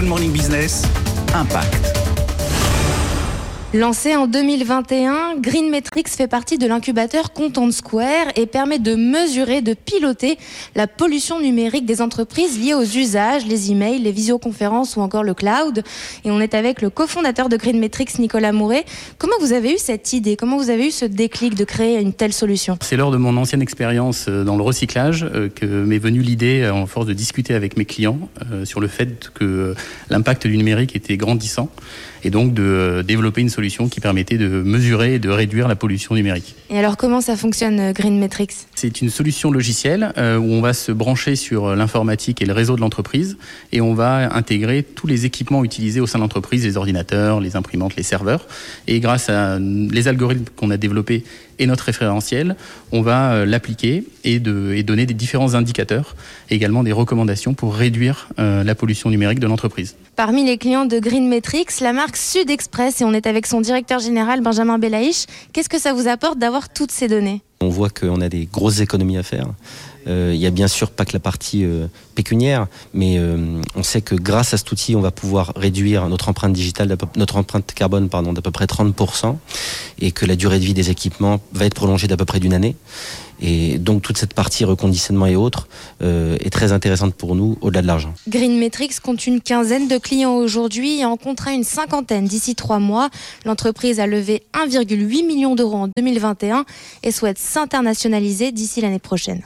Good Morning Business, Impact. Lancé en 2021, Green Metrics fait partie de l'incubateur Content Square et permet de mesurer, de piloter la pollution numérique des entreprises liées aux usages, les emails, les visioconférences ou encore le cloud. Et on est avec le cofondateur de Green Metrics, Nicolas Mouret. Comment vous avez eu cette idée? Comment vous avez eu ce déclic de créer une telle solution? C'est lors de mon ancienne expérience euh, dans le recyclage euh, que m'est venue l'idée, euh, en force de discuter avec mes clients, sur le fait que l'impact du numérique était grandissant et donc de développer une solution qui permettait de mesurer et de réduire la pollution numérique. Et alors comment ça fonctionne euh, Green Metrics? C'est une solution logicielle euh, où on va se brancher sur l'informatique et le réseau de l'entreprise et on va intégrer tous les équipements utilisés au sein de l'entreprise, les ordinateurs, les imprimantes, les serveurs. Et grâce à les algorithmes qu'on a développés et notre référentiel, on va euh, l'appliquer et, de, et donner des différents indicateurs et également des recommandations pour réduire la pollution numérique de l'entreprise. Parmi les clients de Green Metrics, la marque Sud Express et on est avec son directeur général Benjamin Belaïch. Qu'est-ce que ça vous apporte d'avoir toutes ces données? On voit qu'on a des grosses économies à faire. Euh, il y a bien sûr pas que la partie euh, pécuniaire, mais euh, on sait que grâce à cet outil, on va pouvoir réduire notre empreinte digitale, notre empreinte carbone pardon, d'à peu près 30%, et que la durée de vie des équipements va être prolongée d'à peu près d'une année. Et donc toute cette partie reconditionnement et autres est très intéressante pour nous au-delà de l'argent. Green Metrics compte une quinzaine de clients aujourd'hui et en comptera une cinquantaine d'ici trois mois. L'entreprise a levé 1,8 million d'euros en 2021 et souhaite s'internationaliser d'ici l'année prochaine.